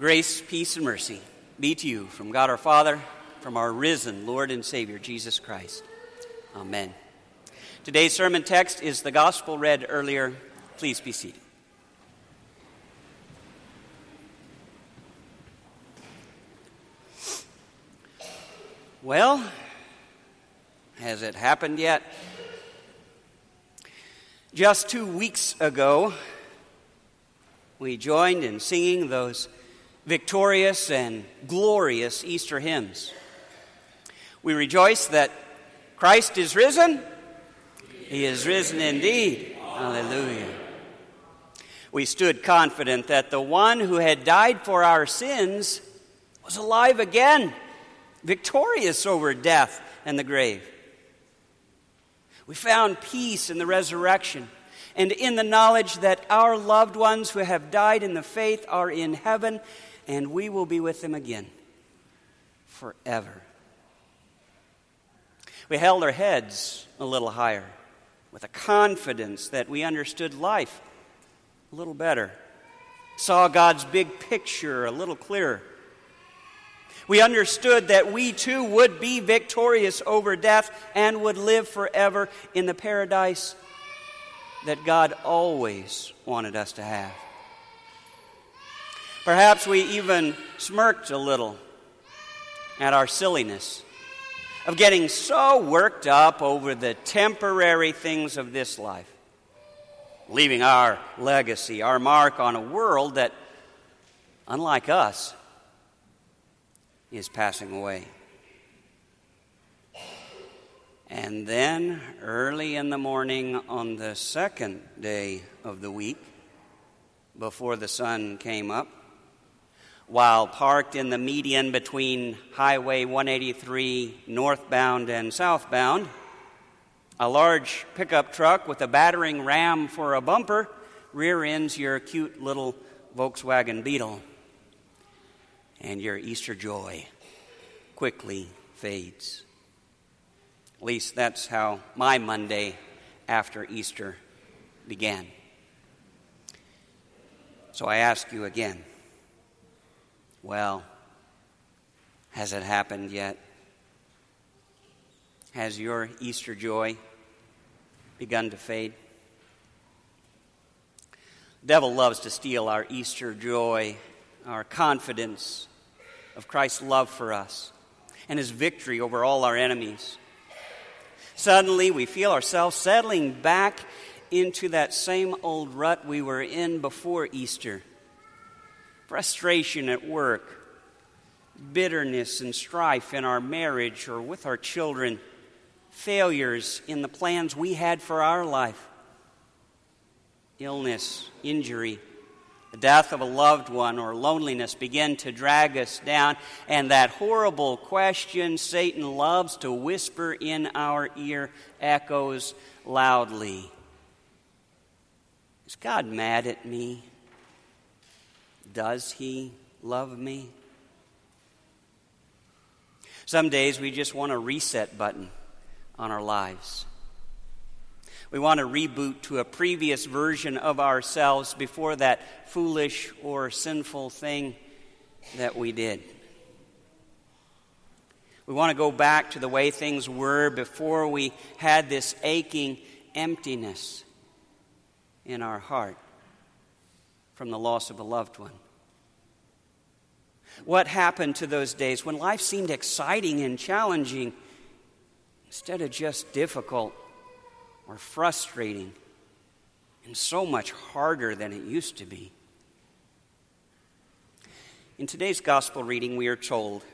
Grace, peace, and mercy be to you from God our Father, from our risen Lord and Savior, Jesus Christ. Amen. Today's sermon text is the gospel read earlier. Please be seated. Well, has it happened yet? Just two weeks ago, we joined in singing those victorious and glorious Easter hymns. We rejoice that Christ is risen. He is risen indeed. Hallelujah. We stood confident that the one who had died for our sins was alive again, victorious over death and the grave. We found peace in the resurrection and in the knowledge that our loved ones who have died in the faith are in heaven and we will be with them again forever. We held our heads a little higher with a confidence that we understood life a little better, saw God's big picture a little clearer. We understood that we too would be victorious over death and would live forever in the paradise that God always wanted us to have. Perhaps we even smirked a little at our silliness of getting so worked up over the temporary things of this life, leaving our legacy, our mark on a world that, unlike us, is passing away. And then, early in the morning on the second day of the week, before the sun came up, while parked in the median between Highway 183 northbound and southbound, a large pickup truck with a battering ram for a bumper rear ends your cute little Volkswagen Beetle. And your Easter joy quickly fades. At least that's how my Monday after Easter began. So I ask you again well, has it happened yet? Has your Easter joy begun to fade? The devil loves to steal our Easter joy, our confidence of Christ's love for us, and his victory over all our enemies. Suddenly, we feel ourselves settling back into that same old rut we were in before Easter frustration at work, bitterness and strife in our marriage or with our children, failures in the plans we had for our life, illness, injury, the death of a loved one or loneliness begin to drag us down, and that horrible question Satan loves to whisper in our ear echoes loudly Is God mad at me? Does He love me? Some days we just want a reset button on our lives. We want to reboot to a previous version of ourselves before that foolish or sinful thing that we did. We want to go back to the way things were before we had this aching emptiness in our heart from the loss of a loved one. What happened to those days when life seemed exciting and challenging instead of just difficult? or frustrating and so much harder than it used to be. In today's gospel reading, we are told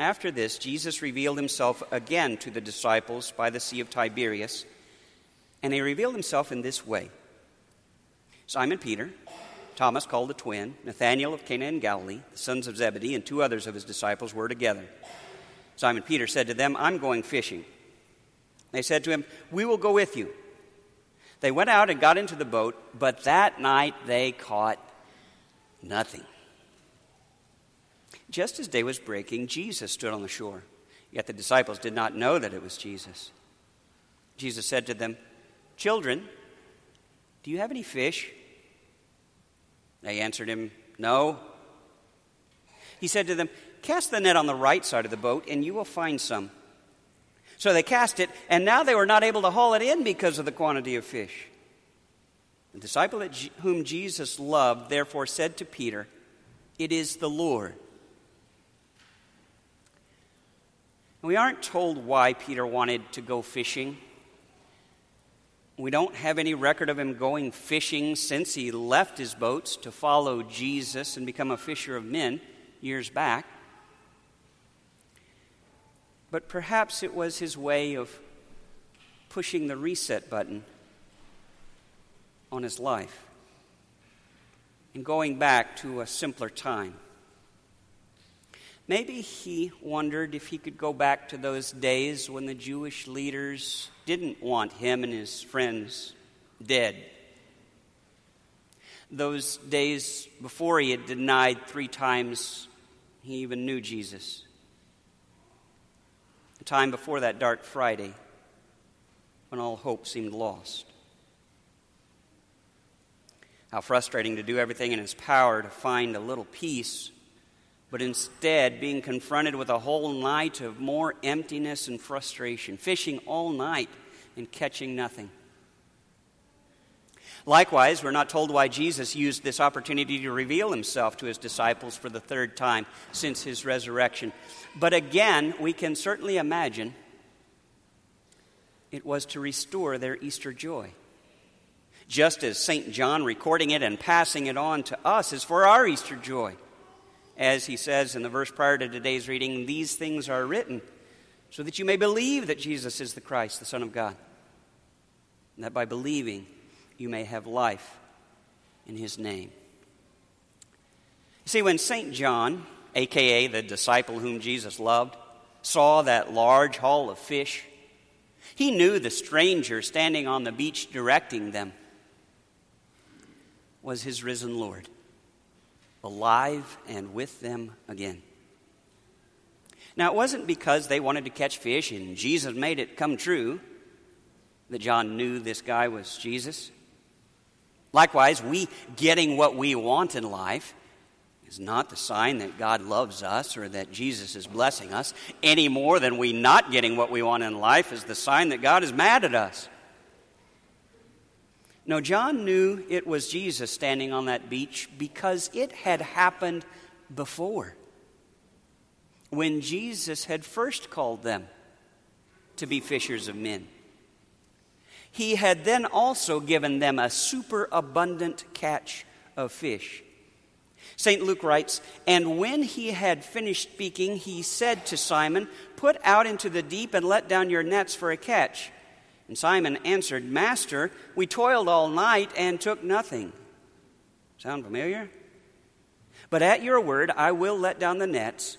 after this, Jesus revealed himself again to the disciples by the Sea of Tiberias, and he revealed himself in this way Simon Peter, Thomas called the twin, Nathanael of Cana in Galilee, the sons of Zebedee, and two others of his disciples were together. Simon Peter said to them, I'm going fishing. They said to him, We will go with you. They went out and got into the boat, but that night they caught nothing. Just as day was breaking, Jesus stood on the shore. Yet the disciples did not know that it was Jesus. Jesus said to them, Children, do you have any fish? They answered him, No. He said to them, Cast the net on the right side of the boat, and you will find some. So they cast it, and now they were not able to haul it in because of the quantity of fish. The disciple whom Jesus loved therefore said to Peter, It is the Lord. We aren't told why Peter wanted to go fishing. We don't have any record of him going fishing since he left his boats to follow Jesus and become a fisher of men years back. But perhaps it was his way of pushing the reset button on his life and going back to a simpler time. Maybe he wondered if he could go back to those days when the Jewish leaders didn't want him and his friends dead. Those days before he had denied three times he even knew Jesus. The time before that dark Friday when all hope seemed lost. How frustrating to do everything in his power to find a little peace, but instead being confronted with a whole night of more emptiness and frustration, fishing all night and catching nothing. Likewise, we're not told why Jesus used this opportunity to reveal himself to his disciples for the third time since his resurrection. But again, we can certainly imagine it was to restore their Easter joy just as St. John recording it and passing it on to us is for our Easter joy. As he says in the verse prior to today's reading, these things are written so that you may believe that Jesus is the Christ, the Son of God, and that by believing you may have life in his name. You see, when St. John, aka the disciple whom Jesus loved, saw that large haul of fish, he knew the stranger standing on the beach directing them was his risen Lord, alive and with them again. Now, it wasn't because they wanted to catch fish and Jesus made it come true that John knew this guy was Jesus. Likewise, we getting what we want in life is not the sign that God loves us or that Jesus is blessing us, any more than we not getting what we want in life is the sign that God is mad at us. No, John knew it was Jesus standing on that beach because it had happened before. When Jesus had first called them to be fishers of men. He had then also given them a superabundant catch of fish. St. Luke writes, And when he had finished speaking, he said to Simon, Put out into the deep and let down your nets for a catch. And Simon answered, Master, we toiled all night and took nothing. Sound familiar? But at your word, I will let down the nets.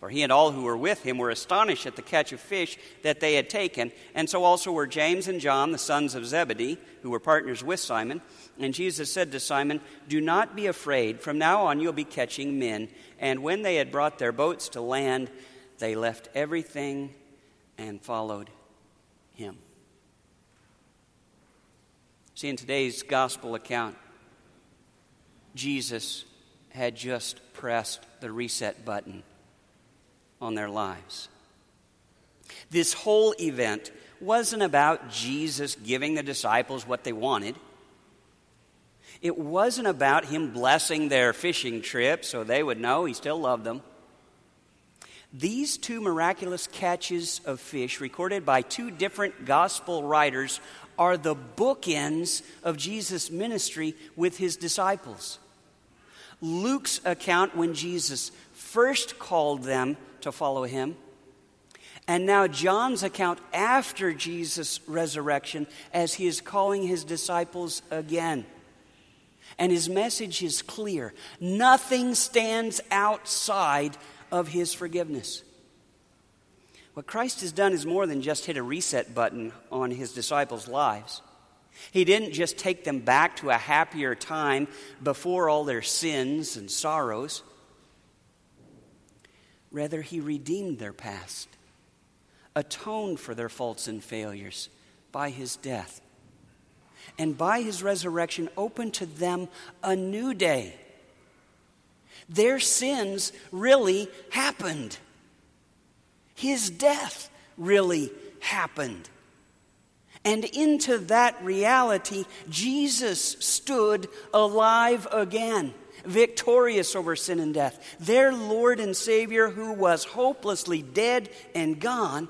For he and all who were with him were astonished at the catch of fish that they had taken, and so also were James and John, the sons of Zebedee, who were partners with Simon. And Jesus said to Simon, Do not be afraid. From now on you'll be catching men. And when they had brought their boats to land, they left everything and followed him. See, in today's gospel account, Jesus had just pressed the reset button on their lives. This whole event wasn't about Jesus giving the disciples what they wanted. It wasn't about him blessing their fishing trip so they would know he still loved them. These two miraculous catches of fish, recorded by two different gospel writers, are the bookends of Jesus' ministry with his disciples. Luke's account, when Jesus first called them to follow him. And now, John's account after Jesus' resurrection as he is calling his disciples again. And his message is clear nothing stands outside of his forgiveness. What Christ has done is more than just hit a reset button on his disciples' lives. He didn't just take them back to a happier time before all their sins and sorrows. Rather, He redeemed their past, atoned for their faults and failures by His death, and by His resurrection opened to them a new day. Their sins really happened. His death really happened. And into that reality, Jesus stood alive again, victorious over sin and death. Their Lord and Savior, who was hopelessly dead and gone,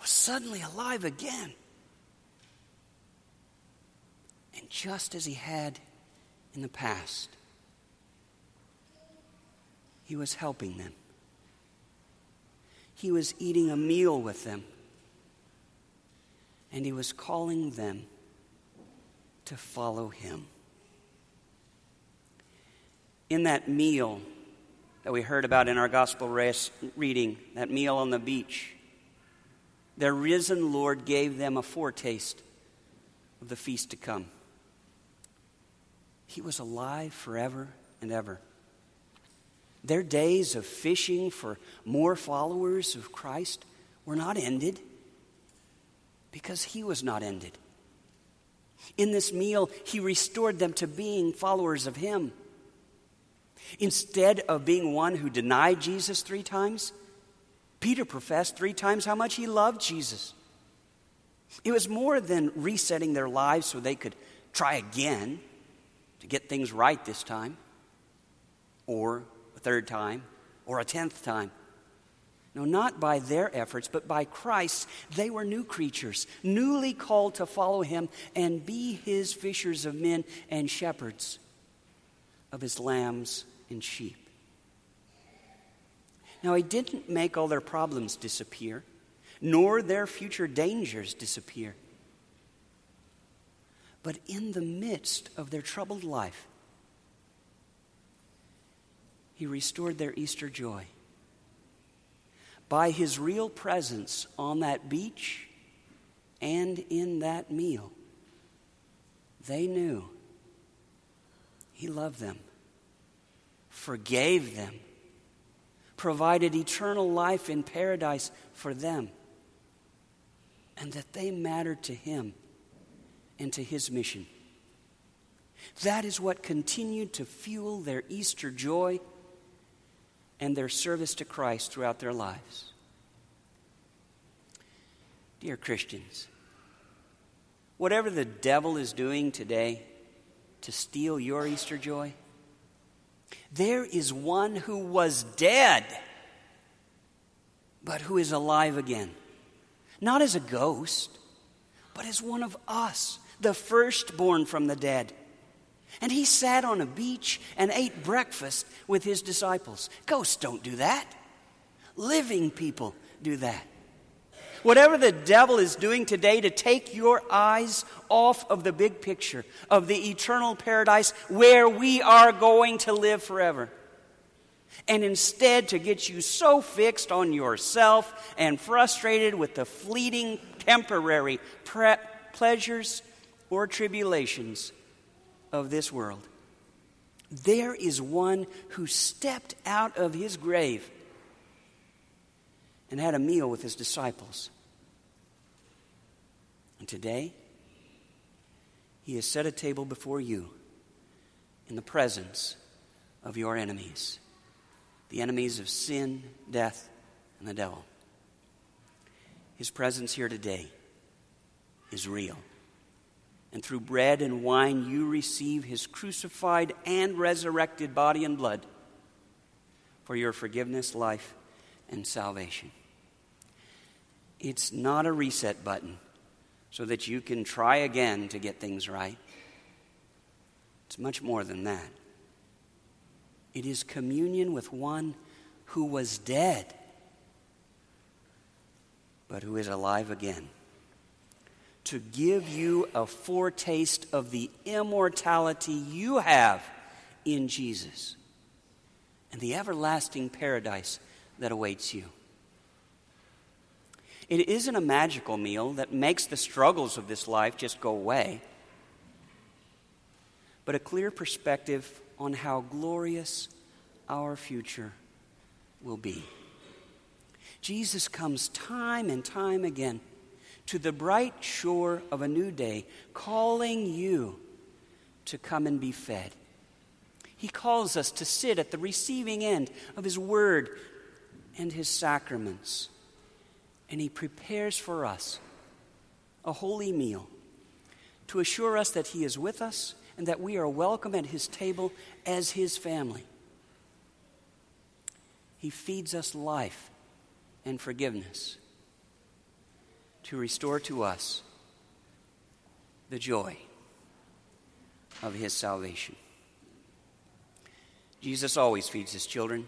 was suddenly alive again. And just as he had in the past, he was helping them. He was eating a meal with them and he was calling them to follow him. In that meal that we heard about in our gospel reading, that meal on the beach, their risen Lord gave them a foretaste of the feast to come. He was alive forever and ever. Their days of fishing for more followers of Christ were not ended because he was not ended. In this meal, he restored them to being followers of him. Instead of being one who denied Jesus three times, Peter professed three times how much he loved Jesus. It was more than resetting their lives so they could try again to get things right this time, or a third time, or a tenth time. No, not by their efforts, but by Christ. They were new creatures, newly called to follow him and be his fishers of men and shepherds of his lambs and sheep. Now, he didn't make all their problems disappear, nor their future dangers disappear. But in the midst of their troubled life, he restored their Easter joy by his real presence on that beach and in that meal, they knew he loved them, forgave them, provided eternal life in paradise for them, and that they mattered to him and to his mission. That is what continued to fuel their Easter joy and their service to Christ throughout their lives. Dear Christians, whatever the devil is doing today to steal your Easter joy, there is one who was dead, but who is alive again. Not as a ghost, but as one of us, the firstborn from the dead. And he sat on a beach and ate breakfast with his disciples. Ghosts don't do that, living people do that. Whatever the devil is doing today to take your eyes off of the big picture of the eternal paradise where we are going to live forever, and instead to get you so fixed on yourself and frustrated with the fleeting temporary pre- pleasures or tribulations of this world. There is one who stepped out of his grave and had a meal with his disciples. And today, he has set a table before you in the presence of your enemies the enemies of sin, death, and the devil. His presence here today is real and through bread and wine you receive his crucified and resurrected body and blood for your forgiveness, life, and salvation. It's not a reset button so that you can try again to get things right. It's much more than that. It is communion with one who was dead, but who is alive again to give you a foretaste of the immortality you have in Jesus and the everlasting paradise that awaits you. It isn't a magical meal that makes the struggles of this life just go away, but a clear perspective on how glorious our future will be. Jesus comes time and time again to the bright shore of a new day, calling you to come and be fed. He calls us to sit at the receiving end of His Word and His sacraments. And He prepares for us a holy meal to assure us that He is with us and that we are welcome at His table as His family. He feeds us life and forgiveness to restore to us the joy of his salvation. Jesus always feeds his children.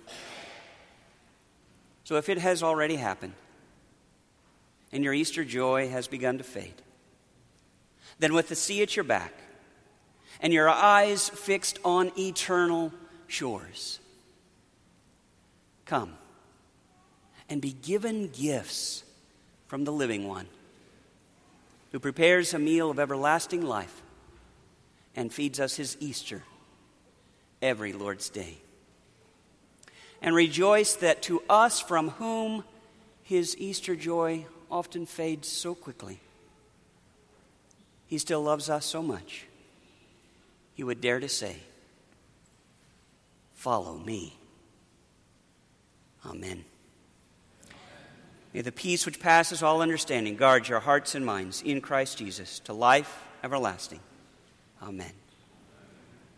So if it has already happened and your Easter joy has begun to fade, then with the sea at your back and your eyes fixed on eternal shores, come and be given gifts from the living one who prepares a meal of everlasting life and feeds us his Easter every Lord's Day. And rejoice that to us from whom his Easter joy often fades so quickly, he still loves us so much, he would dare to say, Follow me. Amen. May the peace which passes all understanding guard your hearts and minds in Christ Jesus to life everlasting. Amen.